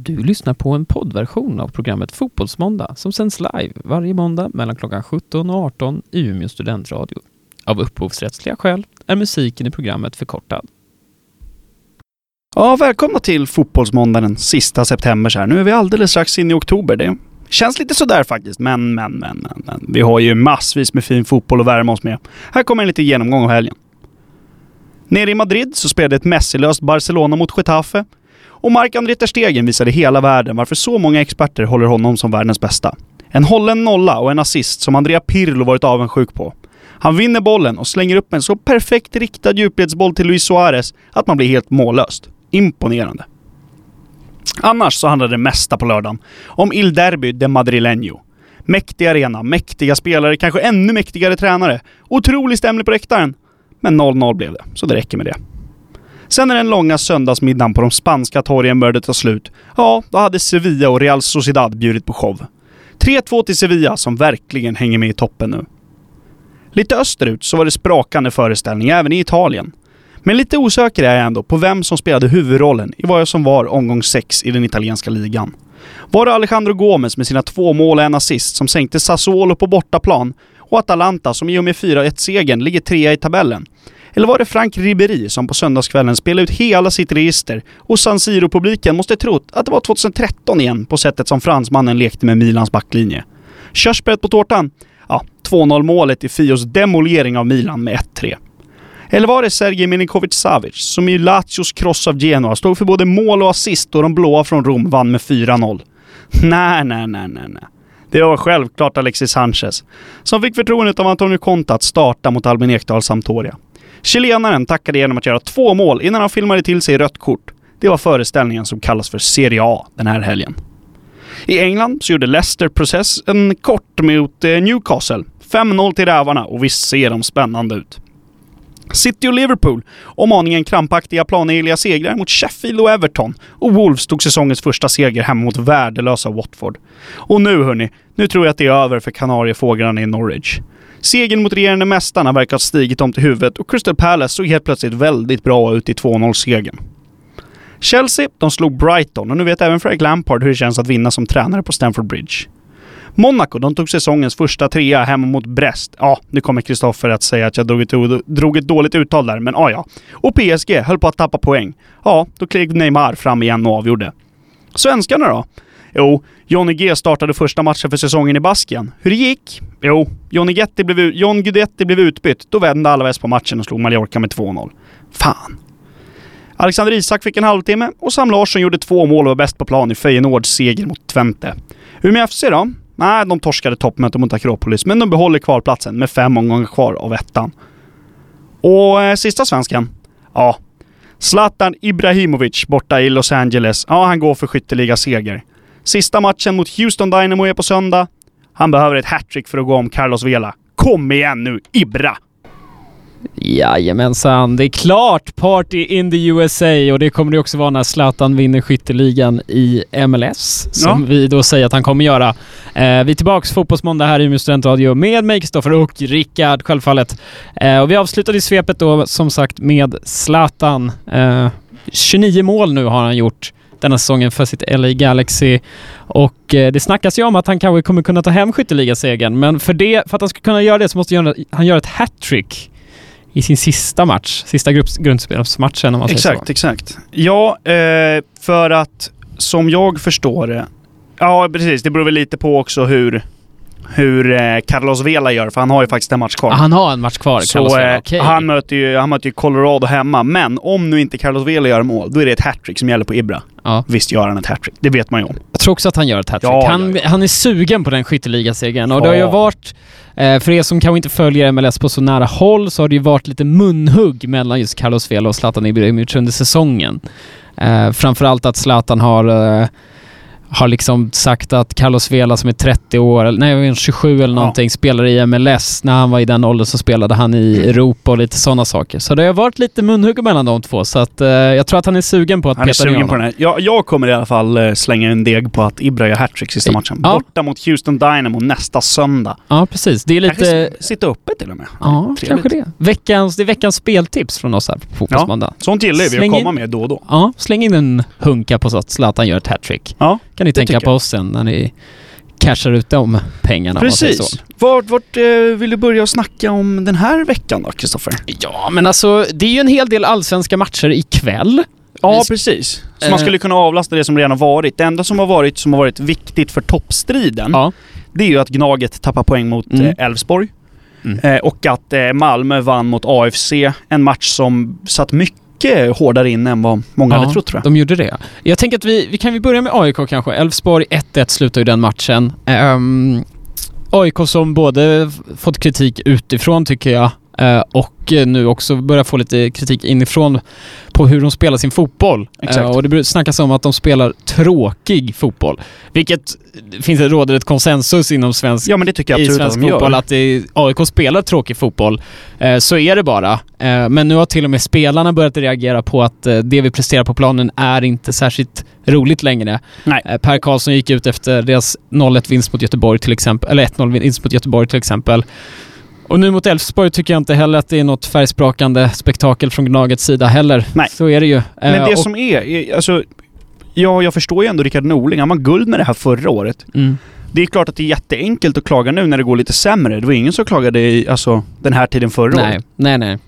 Du lyssnar på en poddversion av programmet Fotbollsmåndag som sänds live varje måndag mellan klockan 17 och 18 i Umeå studentradio. Av upphovsrättsliga skäl är musiken i programmet förkortad. Ja, välkomna till Fotbollsmåndag den sista september så här. Nu är vi alldeles strax in i oktober. Det känns lite sådär faktiskt, men, men, men, men, men. Vi har ju massvis med fin fotboll att värma oss med. Här kommer en liten genomgång av helgen. Nere i Madrid så spelade ett Messilöst Barcelona mot Getafe. Och Marc-André Ter Stegen visade hela världen varför så många experter håller honom som världens bästa. En hållen nolla och en assist som Andrea Pirlo varit avundsjuk på. Han vinner bollen och slänger upp en så perfekt riktad djupledsboll till Luis Suarez att man blir helt mållöst. Imponerande. Annars så handlade det mesta på lördagen om Il Derby de Madrileño. Mäktig arena, mäktiga spelare, kanske ännu mäktigare tränare. Otrolig stämning på läktaren. Men 0-0 blev det, så det räcker med det. Sen när den långa söndagsmiddagen på de spanska torgen började ta slut, ja, då hade Sevilla och Real Sociedad bjudit på show. 3-2 till Sevilla som verkligen hänger med i toppen nu. Lite österut så var det sprakande föreställning även i Italien. Men lite osäker är jag ändå på vem som spelade huvudrollen i vad som var omgång 6 i den italienska ligan. Var det Alejandro Gomez med sina två mål och en assist som sänkte Sassuolo på bortaplan och Atalanta som i och med 4-1-segern ligger trea i tabellen? Eller var det Frank Ribéry som på söndagskvällen spelade ut hela sitt register och San Siro-publiken måste trott att det var 2013 igen på sättet som fransmannen lekte med Milans backlinje? Körsbäret på tårtan? Ja, 2-0 målet i Fios demolering av Milan med 1-3. Eller var det Sergej Milinkovic Savic som i Lazios kross av Genoa stod för både mål och assist och de blåa från Rom vann med 4-0? Nej, nej, nej, nej, nej. Det var självklart Alexis Sanchez, som fick förtroendet av Antonio Conta att starta mot Albin Ekdal Sampdoria. Chilenaren tackade genom att göra två mål innan han filmade till sig rött kort. Det var föreställningen som kallas för Serie A den här helgen. I England så gjorde Leicester Process en kort mot eh, Newcastle. 5-0 till rävarna och visst ser de spännande ut. City och Liverpool om aningen krampaktiga planenliga segrar mot Sheffield och Everton. Och Wolves tog säsongens första seger hemma mot värdelösa Watford. Och nu hörni, nu tror jag att det är över för Kanariefåglarna i Norwich. Segern mot regerande mästarna verkar ha stigit dem till huvudet och Crystal Palace såg helt plötsligt väldigt bra ut i 2-0-segern. Chelsea, de slog Brighton och nu vet även Frank Lampard hur det känns att vinna som tränare på Stamford Bridge. Monaco, de tog säsongens första trea hemma mot Brest. Ja, nu kommer Kristoffer att säga att jag drog ett, drog ett dåligt uttal där, men ja, ja. Och PSG höll på att tappa poäng. Ja, då klev Neymar fram igen och avgjorde. Svenskarna då? Jo, Johnny G startade första matchen för säsongen i Baskien. Hur det gick? Jo, Johnny Guidetti blev, John Guidetti blev utbytt. Då vände Alaves på matchen och slog Mallorca med 2-0. Fan. Alexander Isak fick en halvtimme och Sam Larsson gjorde två mål och var bäst på plan i Feyenoords seger mot Twente. Umeå FC då? Nej, de torskade toppmötet mot Akropolis, men de behåller kvalplatsen med fem omgångar kvar av ettan. Och eh, sista svensken? Ja. Zlatan Ibrahimovic borta i Los Angeles. Ja, han går för skytteliga seger. Sista matchen mot Houston Dynamo är på söndag. Han behöver ett hattrick för att gå om Carlos Vela. Kom igen nu, Ibra! Jajamensan, det är klart Party in the USA och det kommer det också vara när Zlatan vinner skytteligan i MLS som ja. vi då säger att han kommer göra. Eh, vi är tillbaks fotbollsmåndag här i Umeå studentradio med mig Kristoffer och Rickard självfallet. Eh, och vi avslutade i svepet då som sagt med Zlatan. Eh, 29 mål nu har han gjort denna säsongen för sitt LA Galaxy. Och eh, det snackas ju om att han kanske kommer kunna ta hem skytteligasegern, men för, det, för att han ska kunna göra det så måste han göra ett hattrick i sin sista match, sista grundspelsmatchen om man exakt, säger så. Exakt, exakt. Ja, eh, för att som jag förstår det, ja precis, det beror väl lite på också hur hur eh, Carlos Vela gör, för han har ju faktiskt en match kvar. Ah, han har en match kvar, så, Carlos Vela. Okay. han, möter ju, han möter ju Colorado hemma, men om nu inte Carlos Vela gör mål, då är det ett hattrick som gäller på Ibra. Ja. Visst gör han ett hattrick, det vet man ju om. Jag tror också att han gör ett hattrick. Ja, han, ja, han är sugen på den skytteligasegern och det har ju varit Eh, för er som kanske inte följer MLS på så nära håll så har det ju varit lite munhugg mellan just Carlos Vela och Zlatan Ibrahimovic under säsongen. Eh, framförallt att Zlatan har eh, har liksom sagt att Carlos Vela som är 30 år, eller nej 27 eller någonting, ja. spelar i MLS. När han var i den åldern så spelade han i mm. Europa och lite sådana saker. Så det har varit lite munhugg mellan de två. Så att, uh, jag tror att han är sugen på att han peta är sugen på den här. Jag, jag kommer i alla fall uh, slänga en deg på att Ibra gör hattrick sista matchen. Ja. Borta mot Houston Dynamo nästa söndag. Ja, precis. Det är lite... Kanske sitta uppe till och med. Ja, Trevligt. kanske det. Veckans, det är veckans speltips från oss här på Fotbollsmåndag. Ja, sånt gillar vi att komma med då och då. Ja, släng in en hunka på så att Zlatan gör ett hattrick. Ja kan ni tänka på oss sen när ni cashar ut de pengarna. Precis. Vart, vart eh, vill du börja snacka om den här veckan då, Kristoffer? Ja, men alltså det är ju en hel del allsvenska matcher ikväll. Ja, precis. Så eh. man skulle kunna avlasta det som redan har varit. Det enda som har varit, som har varit viktigt för toppstriden, ja. det är ju att Gnaget tappar poäng mot mm. Eh, Elfsborg. Mm. Eh, och att Malmö vann mot AFC. En match som satt mycket mycket hårdare in än vad många ja, hade trott tror jag. de gjorde det. Jag tänker att vi, vi kan vi börja med AIK kanske. Elfsborg 1-1 slutar ju den matchen. Um, ehm, AIK som både fått kritik utifrån tycker jag och nu också börjar få lite kritik inifrån på hur de spelar sin fotboll. Exakt. Uh, och det snackas om att de spelar tråkig fotboll. Vilket finns det råder ett konsensus inom svensk, ja, men det tycker jag i svensk att fotboll att det, AIK spelar tråkig fotboll. Uh, så är det bara. Men nu har till och med spelarna börjat reagera på att det vi presterar på planen är inte särskilt roligt längre. Nej. Per Karlsson gick ut efter deras 0-1 vinst mot Göteborg till exempel, eller 1-0 vinst mot Göteborg till exempel. Och nu mot Elfsborg tycker jag inte heller att det är något färgsprakande spektakel från Gnagets sida heller. Nej. Så är det ju. Men det och som är, alltså... Ja, jag förstår ju ändå Rickard Norling. Han var guld med det här förra året. Mm. Det är klart att det är jätteenkelt att klaga nu när det går lite sämre. Det var ingen som klagade i, alltså, den här tiden förra nej, året. Nej, nej.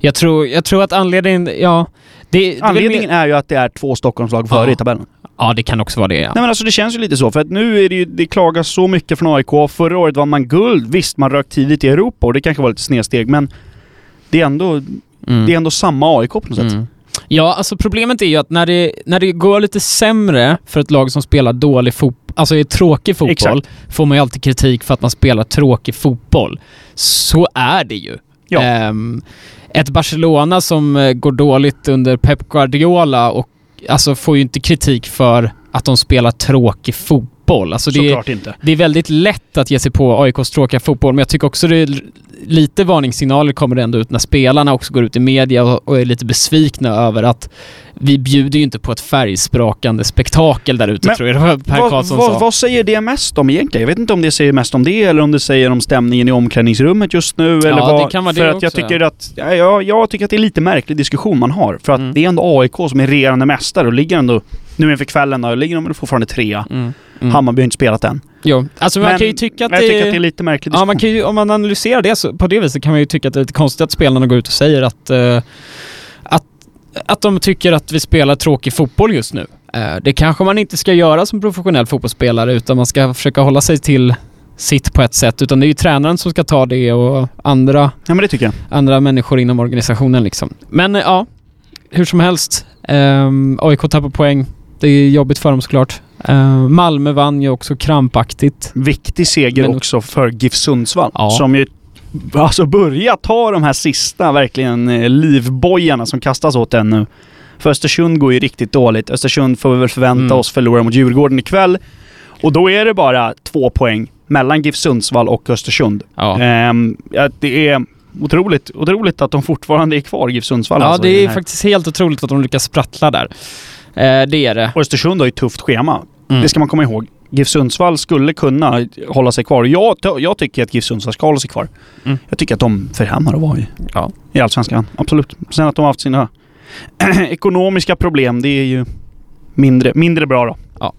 Jag tror, jag tror att anledningen, ja... Det, anledningen är, är ju att det är två Stockholmslag före ja. i tabellen. Ja, det kan också vara det. Ja. Nej men alltså det känns ju lite så, för att nu är det ju, det klagas så mycket från AIK. Förra året var man guld. Visst, man rök tidigt i Europa och det kanske var lite snedsteg, men det är ändå, mm. det är ändå samma AIK på något sätt. Mm. Ja, alltså problemet är ju att när det, när det går lite sämre för ett lag som spelar dålig fotboll, alltså är tråkig fotboll, Exakt. får man ju alltid kritik för att man spelar tråkig fotboll. Så är det ju. Ja. Um, ett Barcelona som eh, går dåligt under Pep Guardiola och alltså får ju inte kritik för att de spelar tråkig fotboll. Alltså det, Såklart inte. Det är väldigt lätt att ge sig på AIKs tråkiga fotboll, men jag tycker också det är lite varningssignaler kommer det ändå ut när spelarna också går ut i media och, är lite besvikna över att vi bjuder ju inte på ett färgsprakande spektakel där ute tror jag Per vad, Karlsson vad, sa. Vad säger det mest om egentligen? Jag vet inte om det säger mest om det eller om det säger om stämningen i omklädningsrummet just nu eller ja, vad. det kan vara för det att också, jag tycker ja. att, ja, jag tycker att det är lite märklig diskussion man har. För att mm. det är ändå AIK som är regerande mästare och ligger ändå, nu inför kvällen då, ligger de fortfarande trea. Mm. Mm. Hammarby har inte spelat än. Jo, alltså man men, kan ju tycka att det... att det är lite märkligt. Ja, man kan ju, om man analyserar det så, på det viset kan man ju tycka att det är lite konstigt att spelarna går ut och säger att, uh, att, att de tycker att vi spelar tråkig fotboll just nu. Uh, det kanske man inte ska göra som professionell fotbollsspelare utan man ska försöka hålla sig till sitt på ett sätt utan det är ju tränaren som ska ta det och andra, ja, men det tycker jag. andra människor inom organisationen liksom. Men ja, hur som helst. Um, AIK tappar poäng. Det är jobbigt för dem såklart. Uh, Malmö vann ju också krampaktigt. Viktig seger Men, också för GIF Sundsvall ja. som ju alltså börjar ta de här sista verkligen eh, livbojarna som kastas åt en nu. För Östersund går ju riktigt dåligt. Östersund får vi väl förvänta mm. oss förlora mot Djurgården ikväll. Och då är det bara två poäng mellan GIF Sundsvall och Östersund. Ja. Um, det är otroligt, otroligt att de fortfarande är kvar, GIF Sundsvall. Ja, alltså, det är faktiskt helt otroligt att de lyckas sprattla där. Eh, det är det. Och Östersund har ju ett tufft schema. Mm. Det ska man komma ihåg. GIF Sundsvall skulle kunna hålla sig kvar. Jag, jag tycker att GIF Sundsvall ska hålla sig kvar. Mm. Jag tycker att de förtjänar att vara i, ja. i Allsvenskan. Absolut. Sen att de har haft sina ekonomiska problem, det är ju mindre, mindre bra då. Ja.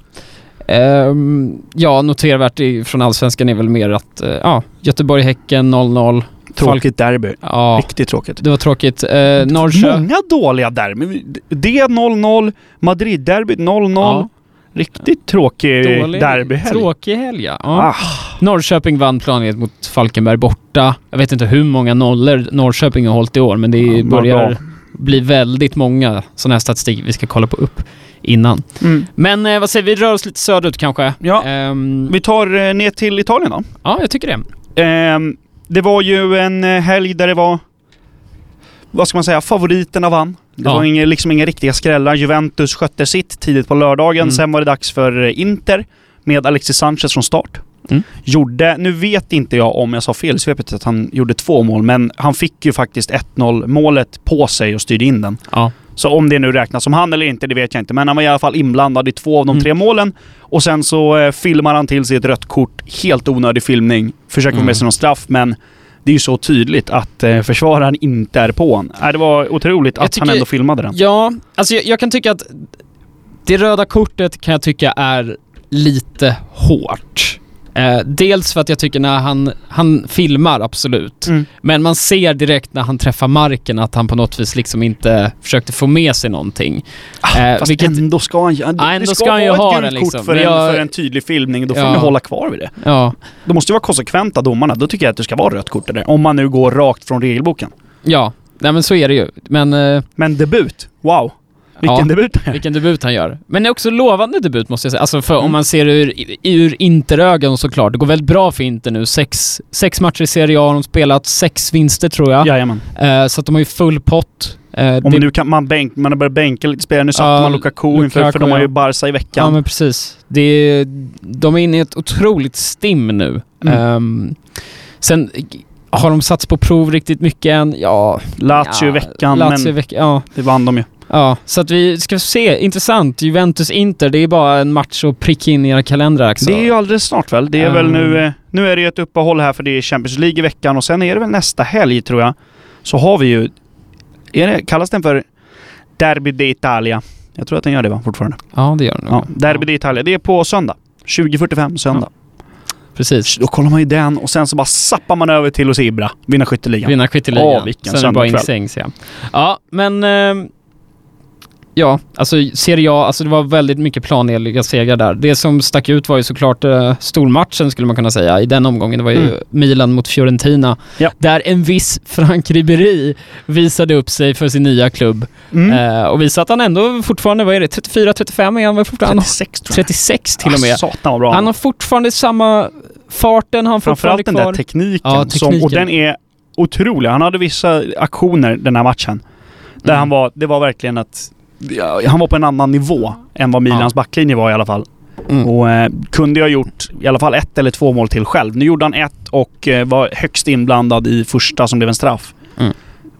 Um, ja, notervärt från Allsvenskan är väl mer att uh, ja, Göteborg-Häcken 0-0. Tråkigt derby. Ja, Riktigt tråkigt. Det var tråkigt. Eh, Norrkö... Många dåliga derby. Det 0-0, Madrid-derbyt 0-0. Ja. Riktigt tråkig Dålig, derbyhelg. Tråkig helg ja. Ah. Norrköping vann planet mot Falkenberg borta. Jag vet inte hur många nollor Norrköping har hållit i år men det ja, börjar bra. bli väldigt många sådana här statistik vi ska kolla på upp innan. Mm. Men eh, vad säger vi, vi rör oss lite söderut kanske. Ja. Um, vi tar eh, ner till Italien då. Ja, jag tycker det. Um, det var ju en eh, helg där det var vad ska man säga, favoriterna vann. Det Ja. var inga, liksom inga riktiga skrällar. Juventus skötte sitt tidigt på lördagen. Mm. Sen var det dags för Inter med Alexis Sanchez från start. Mm. Gjorde, nu vet inte jag om jag sa fel i svepet att han gjorde två mål, men han fick ju faktiskt 1-0 målet på sig och styrde in den. Ja. Så om det nu räknas som han eller inte, det vet jag inte. Men han var i alla fall inblandad i två av de Mm. tre målen. Och sen så eh, filmar han till sig ett rött kort. Helt onödig filmning. Försöker få Mm. med sig någon straff, men det är ju så tydligt att eh, försvararen inte är på honom. Äh, det var otroligt att han tycker- ändå filmade den. Ja, alltså jag, jag kan tycka att det röda kortet kan jag tycka är lite hårt. Eh, dels för att jag tycker när han, han filmar, absolut. Mm. Men man ser direkt när han träffar marken att han på något vis liksom inte försökte få med sig någonting. Eh, Fast vilket, ändå ska han ju... Ja, ändå det ska han ju ha den liksom. för, en, för en tydlig filmning. Då får Ja. ni hålla kvar vid det. ja, Då måste ju vara konsekventa domarna. Då tycker jag att det ska vara rött kort där. Om man nu går rakt från regelboken. ja, nej men så är det ju. Men eh, Men debut, wow. Vilken Ja. debut det är. vilken debut han gör. Men det är också lovande debut måste jag säga. Alltså för Mm. om man ser ur, ur Interögon såklart. Det går väldigt bra för Inter nu. Sex, sex matcher i Serie A har de spelat, sex vinster tror jag. Jajamän. Eh, så att de har ju full pott. Eh, Om det- nu kan man, bänk, man har börjat bänka lite spelare. Nu satte Ja, man Lukaku inför, för Lukaku, de har ju ja. Barca i Ja veckan. men precis. Det de är inne i ett otroligt stim nu. Mm. Ehm, sen har de satts på prov riktigt mycket än? Ja. Lazio i ja, veckan, Lazio men veckan, ja. det vann de ju. Ja, så att vi ska se. Intressant. Juventus-Inter, det är bara en match att pricka in i era kalendrar också. Det är ju alldeles snart väl? Det är väl Um. nu... eh, Nu är det ju ett uppehåll här för det är Champions League i veckan och sen är det väl nästa helg tror jag. Så har vi ju... Är det, kallas den för Derby d'Italia? Jag tror att den gör det va, fortfarande? Ja, det gör den. Ja, Derby d'Italia. Det är på söndag. 20.45 söndag. Precis. Då kollar man ju den och sen så bara sappar man över till se Ibra vinna skytteligan. Vinna skytteligan. Åh, vilken Sen är det bara in sängs, ja. Ja, men... ehm, ja, alltså Serie A, alltså det var väldigt mycket planenliga segrar där. Det som stack ut var ju såklart uh, stormatchen skulle man kunna säga i den omgången. Det var ju Mm. Milan mot Fiorentina. Ja. Där en viss Frank Ribéry visade upp sig för sin nya klubb. Mm. Eh, och visade att han ändå fortfarande, vad är det, 34-35 är han väl fortfarande? 36 tror jag. 36 till och Ah, med. Satan vad bra Han har fortfarande samma farten, han fortfarande Framförallt den där tekniken, Ja, Som, och tekniken. den är otrolig. Han hade vissa aktioner den här matchen. Där Mm. han var, det var verkligen att... Ja, han var på en annan nivå än vad Milans backlinje var i alla fall. Mm. Och eh, kunde ha gjort i alla fall ett eller två mål till själv. Nu gjorde han ett och eh, var högst inblandad i första som blev en straff. Mm.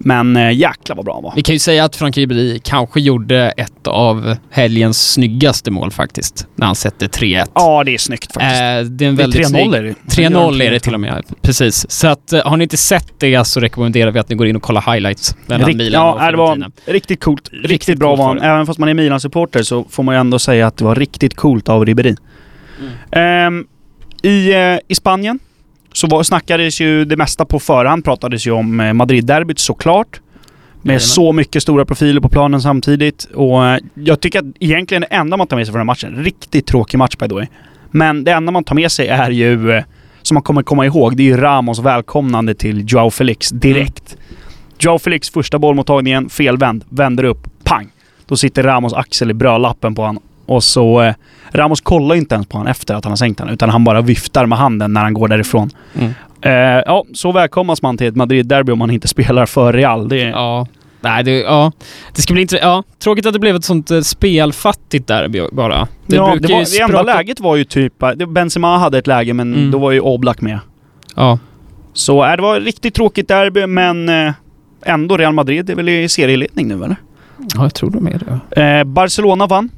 Men eh, jäklar vad bra han var. Vi kan ju säga att Frank Ribéry kanske gjorde ett av helgens snyggaste mål faktiskt. När han sätter 3-1. Ja, det är snyggt faktiskt. Eh, det är en väldigt 3-0 snygg... är det. 3-0 är det till och med, precis. Så att eh, har ni inte sett det så rekommenderar vi att ni går in och kollar highlights mellan Rikt- Milan ja, och nej, det var riktigt coolt. Riktigt, Riktigt bra var han. Även fast man är Milan-supporter så får man ju ändå säga att det var riktigt coolt av Ribéry. Ehm, i, eh, I Spanien så var, snackades ju det mesta på förhand. Pratades ju om eh, Madrid-derbyt såklart. Med så mycket stora profiler på planen samtidigt. Och eh, jag tycker att egentligen det enda man tar med sig från den här matchen, riktigt tråkig match by the way. Men det enda man tar med sig är ju, eh, som man kommer komma ihåg, det är ju Ramos välkomnande till Joao Felix direkt. Joao Felix första bollmottagningen, felvänd, vänder upp, pang! Då sitter Ramos axel i brödlappen på han och så... Eh, Ramos kollar inte ens på han efter att han har sänkt han utan han bara viftar med handen när han går därifrån. Mm. Eh, ja, så välkomnas man till ett Madrid-derby om man inte spelar för Real. Det är, Ja. Nej, det, ja. det ska bli inte, ja. Tråkigt att det blev ett sånt eh, spelfattigt derby bara. Det ja, det, var, det enda läget var ju typ... det- Benzema hade ett läge men Mm. då var ju Oblak med. Ja. Så äh, det var ett riktigt tråkigt derby men eh, ändå Real Madrid är väl i serieledning nu eller? ja, jag tror de är det. Eh, Barcelona vann.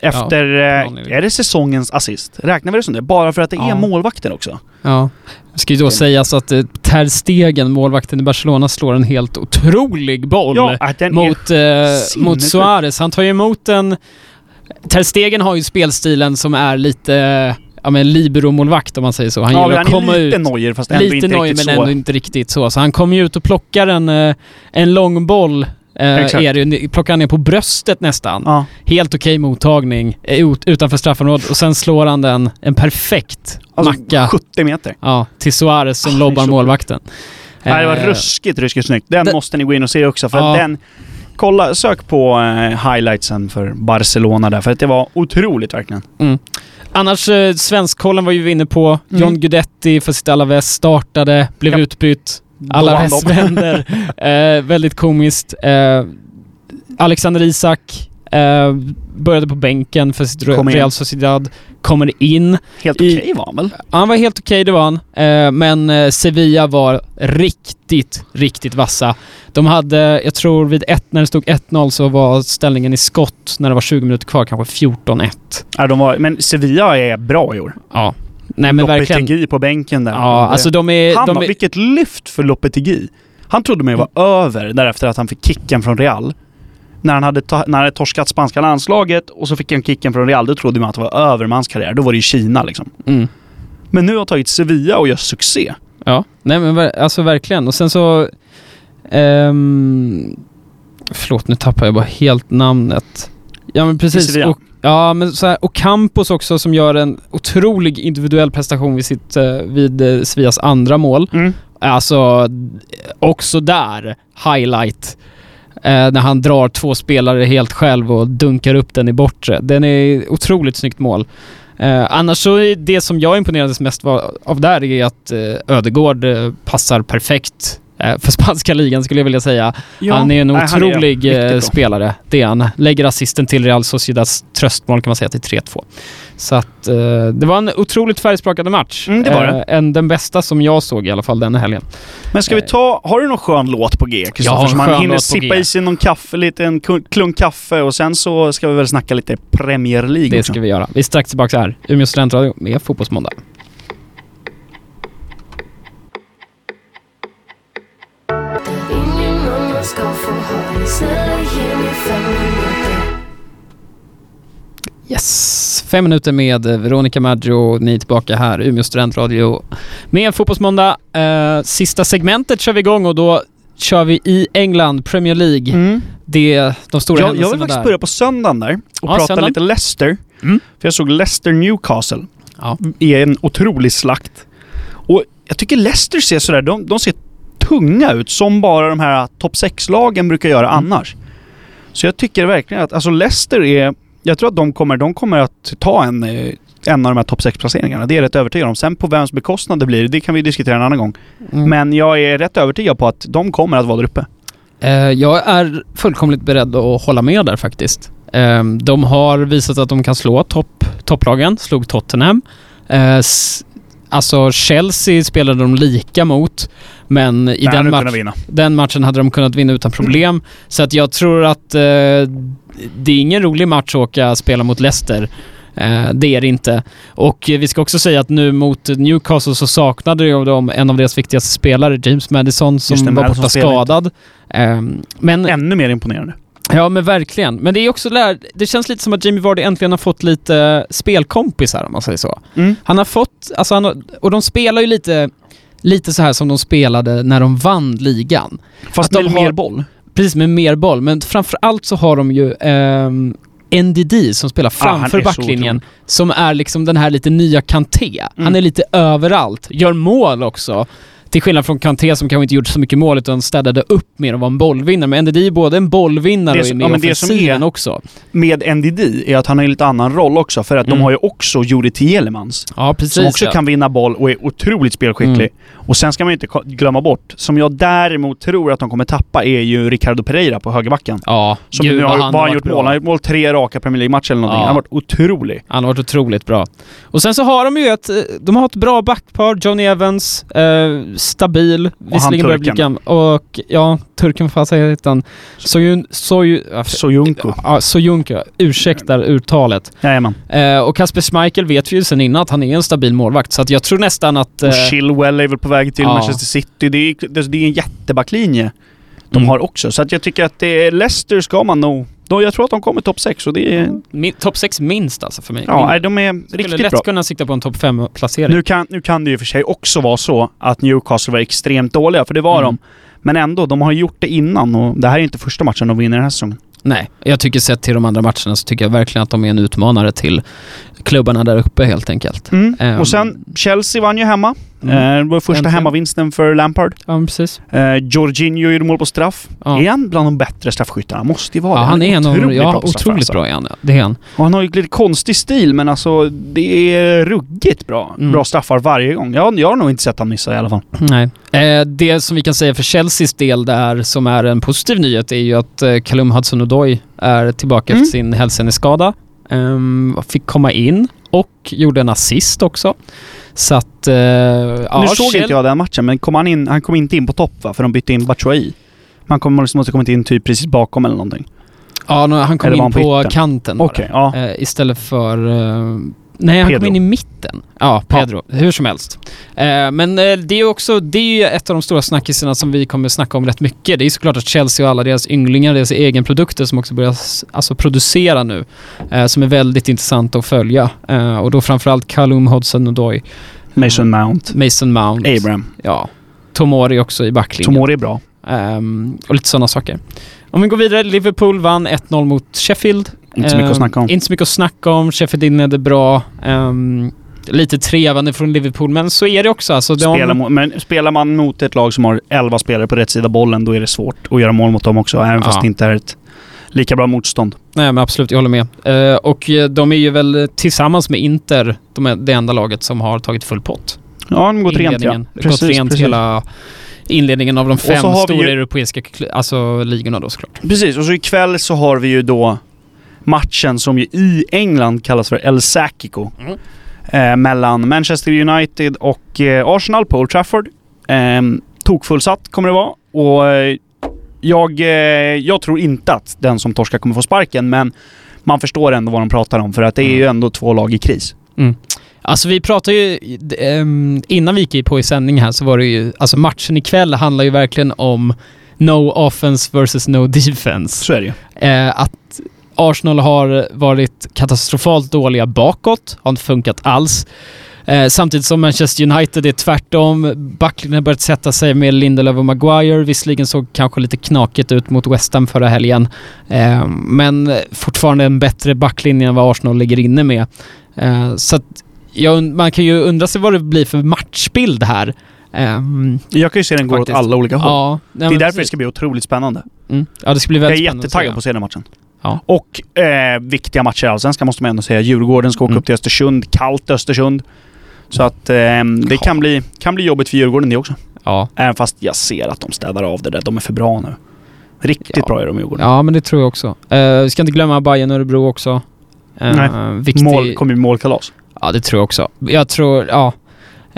Efter... Ja, eh, är det säsongens assist? Räknar vi det som det? Bara för att det är Ja. målvakten också? Ja. Det ska ju då sägas att eh, Ter Stegen, målvakten i Barcelona, slår en helt otrolig boll Ja, är... mot, eh, mot. Suarez. Han tar ju emot en... Ter Stegen har ju spelstilen som är lite, eh, ja men libero-målvakt om man säger så. Han Ja, gillar men att han komma är lite ut. nojig fast ändå Lite inte riktigt men så. ändå inte riktigt så. Så han kommer ju ut och plockar en, en lång boll. Eh, är det, plockar han ner på bröstet nästan. Ja. Helt okej mottagning eh, ut, utanför straffområdet och sen slår han den en perfekt Alltså macka 70 meter. ja, till Suarez som Ah, lobbar målvakten. Nej, det var Eh, ruskigt, ruskigt snyggt. Den det- måste ni gå in och se också för Ja. den... Kolla, sök på eh, highlightsen för Barcelona där för att det var otroligt verkligen. Annars, eh, svenskkollen var ju vi inne på. Mm. John Guidetti för sitt Alaves startade, blev Ja. utbytt. Alla västvänder. eh, väldigt komiskt. Eh, Alexander Isak eh, började på bänken för sitt Kom. Real Sociedad. Kommer in. Helt okej var han väl? Han var helt okej, det var han. Eh, men eh, Sevilla var riktigt, riktigt vassa. De hade, jag tror vid ett, när det stod 1-0 så var ställningen i skott när det var 20 minuter kvar kanske 14-1. Ja, de var, men Sevilla är bra i år. Ja. Nej men verkligen. Lopetegui på bänken där. Ja, Det- alltså de är... han de var, är vilket lyft för Lopetegui. Han trodde mig vara över därefter att han fick kicken från Real. När han hade, när han hade torskat spanska landslaget och så fick han kicken från Real, då trodde man att det var över med hans karriär. Då var det ju Kina liksom. mm. Men nu har han tagit Sevilla och gör succé. Ja, nej men alltså verkligen. Och sen så... ehm, förlåt, nu tappar jag bara helt namnet. Ja men precis. Och, ja men så här, och Campos också som gör en otrolig individuell prestation vid, sitt, eh, vid eh, Svias andra mål. Mm. Alltså, också där, highlight. Eh, när han drar två spelare helt själv och dunkar upp den i bortre. Den är otroligt snyggt mål. Eh, annars så är det som jag imponerades mest av där är att eh, Ödegård eh, passar perfekt eh, för spanska ligan skulle jag vilja säga. han är en Nej, är otrolig riktigt eh, spelare. Det är han. Lägger assisten till Real Sociedads tröstmål kan man säga till 3-2. Så att eh, det var en otroligt färgsprakande match. Mm, det var det. Eh, en, den bästa som jag såg i alla fall den helgen. Men ska vi ta, har du någon skön låt på G? Kristoffer? Så man hinner sippa i sig någon kaffe, lite en klunk kaffe och sen så ska vi väl snacka lite Premier League Det också. ska vi göra. Vi är strax tillbaka här. Umeå studentradio med Fotbollsmåndag. Snälla ge mig fem minuter Yes! Fem minuter med Veronica Maggio. Ni är tillbaka här, Umeå studentradio med Fotbollsmåndag. Eh, sista segmentet kör vi igång och då kör vi i England, Premier League. Mm. Det, de stora Jag, jag vill händelserna faktiskt där. börja på söndagen där och Ja, prata söndagen. lite Leicester. Mm. För jag såg Leicester Newcastle. Ja. i en otrolig slakt. Och jag tycker Leicester ser sådär, de, de ser tunga ut som bara de här topp 6-lagen brukar göra Mm. annars. Så jag tycker verkligen att, alltså Leicester är, jag tror att de kommer, de kommer att ta en, eh, en av de här topp 6-placeringarna. Det är jag rätt övertygad om. Sen på vems bekostnad det blir, det kan vi diskutera en annan gång. Mm. Men jag är rätt övertygad på att de kommer att vara där uppe. Eh, jag är fullkomligt beredd att hålla med där faktiskt. Eh, de har visat att de kan slå topp, topplagen, slog Tottenham. Eh, alltså Chelsea spelade de lika mot, men i den, de match, den matchen hade de kunnat vinna utan problem. Så att jag tror att eh, det är ingen rolig match att åka spela mot Leicester. Eh, det är det inte. Och vi ska också säga att nu mot Newcastle så saknade ju de en av deras viktigaste spelare, James Madison, som det, var borta skadad. Eh, men, Ännu mer imponerande. ja men verkligen. Men det är också där, det känns lite som att Jamie Vardy äntligen har fått lite spelkompisar om man säger så. Mm. Han har fått, alltså han har, och de spelar ju lite, lite så här som de spelade när de vann ligan. Fast Att de med har- mer boll. Precis, med mer boll. Men framför allt så har de ju ehm, NDD som spelar Ah, han framför så backlinjen. Som är liksom den här lite nya Kanté. Han Mm. är lite överallt. Gör mål också. Till skillnad från Kanté som kanske inte gjort så mycket mål utan städade upp mer och var en bollvinnare. Men NDD är både en bollvinnare och är med ja, i offensiven också. Med NDD är att han har en lite annan roll också för att Mm. de har ju också Juri Tielemans. Ja, precis. Som också ja. kan vinna boll och är otroligt spelskicklig. Mm. Och sen ska man ju inte glömma bort, som jag däremot tror att de kommer tappa, är ju Ricardo Pereira på högerbacken. Ja, Som gud nu har, han vad har har han gjort bra. mål? Han har gjort mål tre raka Premier League-matcher eller någonting. Ja. Han har varit otrolig. Han har varit otroligt bra. Och sen så har de ju ett, eh, de har ett bra backpar, Johnny Evans, eh, stabil, visserligen börjar bli gammal. Och ja, turken vad fan säger Soy, ja, f- Soyuncu. ja, Soyuncu, ursäktar uttalet. Jajamän. Eh, och Kasper Schmeichel vet vi ju sen innan att han är en stabil målvakt, så att jag tror nästan att... Eh, Och Chilwell är väl på väg till ja. Manchester City. Det är, det är en jättebacklinje de Mm. har också. Så att jag tycker att det är Leicester ska man nog... Då, jag tror att de kommer topp 6 och det är... min, topp 6 minst alltså för mig. Ja, nej, de är skulle riktigt lätt bra. kunna sikta på en topp 5-placering. Nu kan, nu kan det ju för sig också vara så att Newcastle var extremt dåliga, för det var Mm. de. Men ändå, de har gjort det innan och det här är inte första matchen de vinner den här säsongen. Nej, jag tycker sett till de andra matcherna så tycker jag verkligen att de är en utmanare till klubbarna där uppe helt enkelt. Ehm, Och sen, Chelsea vann ju hemma. Mm. Eh, det var första Äntligen. hemmavinsten för Lampard. Ja, precis. Eh, Jorginho gjorde mål på straff. Ja. Är han bland de bättre straffskyttarna? Måste ju vara Ja, det. han är en av otroligt ja, bra otroligt alltså. bra är han. Det är han. Och han har ju lite konstig stil, men alltså det är ruggigt bra. Mm. Bra straffar varje gång. Jag, jag har nog inte sett han missa i alla fall. Nej. Eh, det som vi kan säga för Chelseas del där, som är en positiv nyhet, är ju att eh, Callum Hudson-Odoi är tillbaka Mm. efter sin hälseneskada. Um, fick komma in och gjorde en assist också. Så att... eh, ja, nu såg Chel- inte jag den matchen, men kom han, in, han kom inte in på topp va? För de bytte in Batshuayi. Han kom, måste ha kommit in typ precis bakom eller någonting. Ja, han kom Eller in på på kanten bara. Okej, ja. Eh, istället för... eh, nej, han Pedro. kom in i mitten. Ja, Pedro. Hur som helst. Eh, men eh, det är också det är ju ett av de stora snackisarna som vi kommer snacka om rätt mycket. Det är såklart att Chelsea och alla deras ynglingar, deras egenprodukter som också börjar alltså, producera nu, eh, som är väldigt intressant att följa. Eh, och då framförallt Callum Hudson-Odoi. Mason Mount. Mason Mount. Abraham. Ja. Tomori också i backlinjen. Tomori är bra. Ehm, och lite sådana saker. Om vi går vidare, Liverpool vann 1-0 mot Sheffield. Inte så mycket Ehm, att snacka om. Inte så mycket att snacka om. Sheffield inledde bra. Ehm, lite trevande från Liverpool, men så är det också. Alltså, de, Spelar, mo- men spelar man mot ett lag som har 11 spelare på rätt sida bollen, då är det svårt att göra mål mot dem också. Även fast Ja. det inte är ett lika bra motstånd. Nej, men absolut, jag håller med. Eh, och eh, de är ju väl tillsammans med Inter de är det enda laget som har tagit full pott. Ja, de har gått rent ja. Precis, gått rent precis. hela inledningen av de fem stora ju- europeiska alltså, ligorna då såklart. Precis, och så ikväll så har vi ju då matchen som ju i England kallas för El Sacico. Mm. Eh, mellan Manchester United och eh, Arsenal på Old Trafford. Eh, tokfullsatt kommer det vara. Och eh, jag, eh, jag tror inte att den som torskar kommer få sparken, men man förstår ändå vad de pratar om för att det är ju ändå två lag i kris. Alltså vi pratade ju, ehm, innan vi gick på i sändning här så var det ju, alltså matchen ikväll handlar ju verkligen om no offense versus no defense. Så är det ju. Eh, att Arsenal har varit katastrofalt dåliga bakåt, har inte funkat alls. Eh, samtidigt som Manchester United är tvärtom. Backlinjen har börjat sätta sig med Lindelöf och Maguire. Visserligen såg kanske lite knakigt ut mot West Ham förra helgen. Eh, men fortfarande en bättre backlinje än vad Arsenal ligger inne med. Eh, så att jag, man kan ju undra sig vad det blir för matchbild här. Ehm, Jag kan ju se den går åt alla olika håll. ja, nej, det är därför det precis. ska bli otroligt spännande. Mm. Ja, det ska bli Jag är väldigt att se. jättetaggad på att se den matchen. Ja. Och eh, viktiga matcher i Allsvenskan måste man ändå säga. Djurgården ska åka Mm. upp till Östersund. Kallt Östersund. Så att eh, det kan bli, kan bli jobbigt för Djurgården det också. Ja. Även fast jag ser att de städar av det där. De är för bra nu. Riktigt Ja. bra är de i Djurgården. Ja, men det tror jag också. Uh, vi ska inte glömma Bayern Örebro också. Uh, Nej. Viktig... Mål, kommer ju målkalas. Ja, det tror jag också. Jag tror, ja.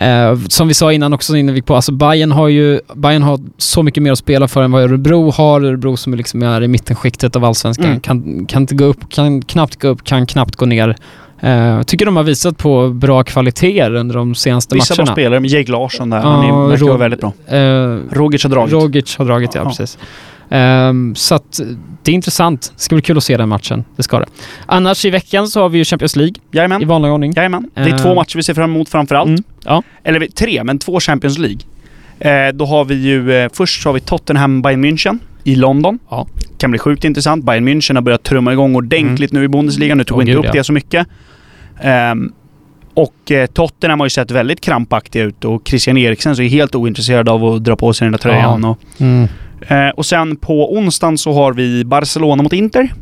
Eh, som vi sa innan också innan vi gick på, alltså Bayern har ju Bayern har så mycket mer att spela för än vad Örebro har. Örebro som är liksom är i mittenskiktet av allsvenskan Mm. kan, kan inte gå upp, kan knappt gå upp, kan knappt gå ner. Eh, tycker de har visat på bra kvaliteter under de senaste Vissa matcherna. spelare, med Jake Larsson där. Ja, Han är, verkar vara väldigt bra. Eh, Rogic har dragit. Rogic har dragit, ja, Ja. precis. Ehm, så att det är intressant. Det ska bli kul att se den matchen. Det ska det. Annars i veckan så har vi ju Champions League i Jajamän. vanlig ordning. Jajamän. Det är Eh. två matcher vi ser fram emot framförallt. Mm. Ja. Eller tre, men två Champions League. Eh, då har vi ju... Eh, först så har vi Tottenham Bayern München i London. Ja. Kan bli sjukt intressant. Bayern München har börjat trumma igång ordentligt nu i Bundesliga. Nu tog vi inte gud, upp ja. det så mycket. Ehm, och eh, Tottenham har ju sett väldigt krampaktiga ut och Christian Eriksen så är helt ointresserad av att dra på sig den där tröjan. Och, Mm. Eh, och sen på onsdagen så har vi Barcelona mot Inter.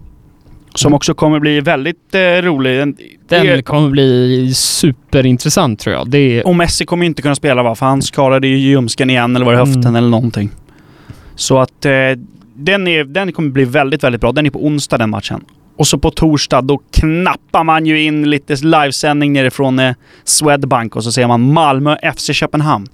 Som Mm. också kommer bli väldigt eh, rolig. Den, Den kommer bli superintressant tror jag. Det. Och Messi kommer ju inte kunna spela va? För han skadade ju ljumsken igen eller var det höften Mm. eller någonting. Så att eh, den, är, den kommer bli väldigt, väldigt bra. Den är på onsdag den matchen. Och så på torsdag då knappar man ju in lite livesändning nerifrån eh, Swedbank och så ser man Malmö FC Köpenhamn.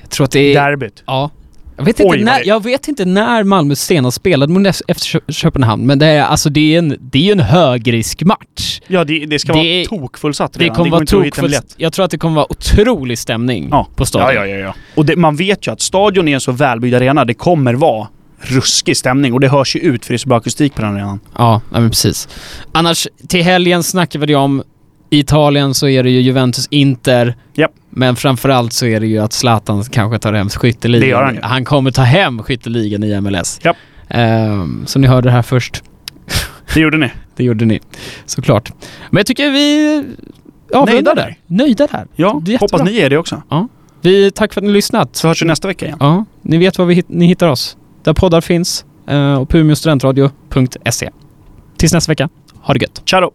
Jag tror att det är... Derbyt. Ja. Jag vet, inte Oj, när, det- jag vet inte när Malmö senast spelade mot efter Kö- Köpenhamn, men det är, alltså, det är en, det är en högriskmatch. Ja, det, det ska Det- vara tokfullsatt Det redan. kommer går vara tokfullt. Jag tror att det kommer vara otrolig stämning Ja. på stadion. Ja, ja, ja. ja. Och det, man vet ju att stadion är en så välbyggd arena. Det kommer vara ruskig stämning och det hörs ju ut för det är så bra akustik på den arenan. Ja, nej, men precis. Annars, till helgen snackar vi det om. I Italien så är det ju Juventus-Inter. Japp. Men framförallt så är det ju att Zlatan kanske tar hem skytteligan. Det gör han ju. Han kommer ta hem skytteligan i MLS. Japp. Ehm, så ni hörde det här först. Det gjorde ni. Det gjorde ni. Såklart. Men jag tycker vi avrundar där. Nöjda där. Ja, hoppas ni är det också. Vi, tack för att ni lyssnat. Så hörs vi nästa vecka igen. Ja, ni vet var vi, ni hittar oss. Där poddar finns eh, och på umeåstudentradio.se. Tills nästa vecka. Ha det gött. Ciao!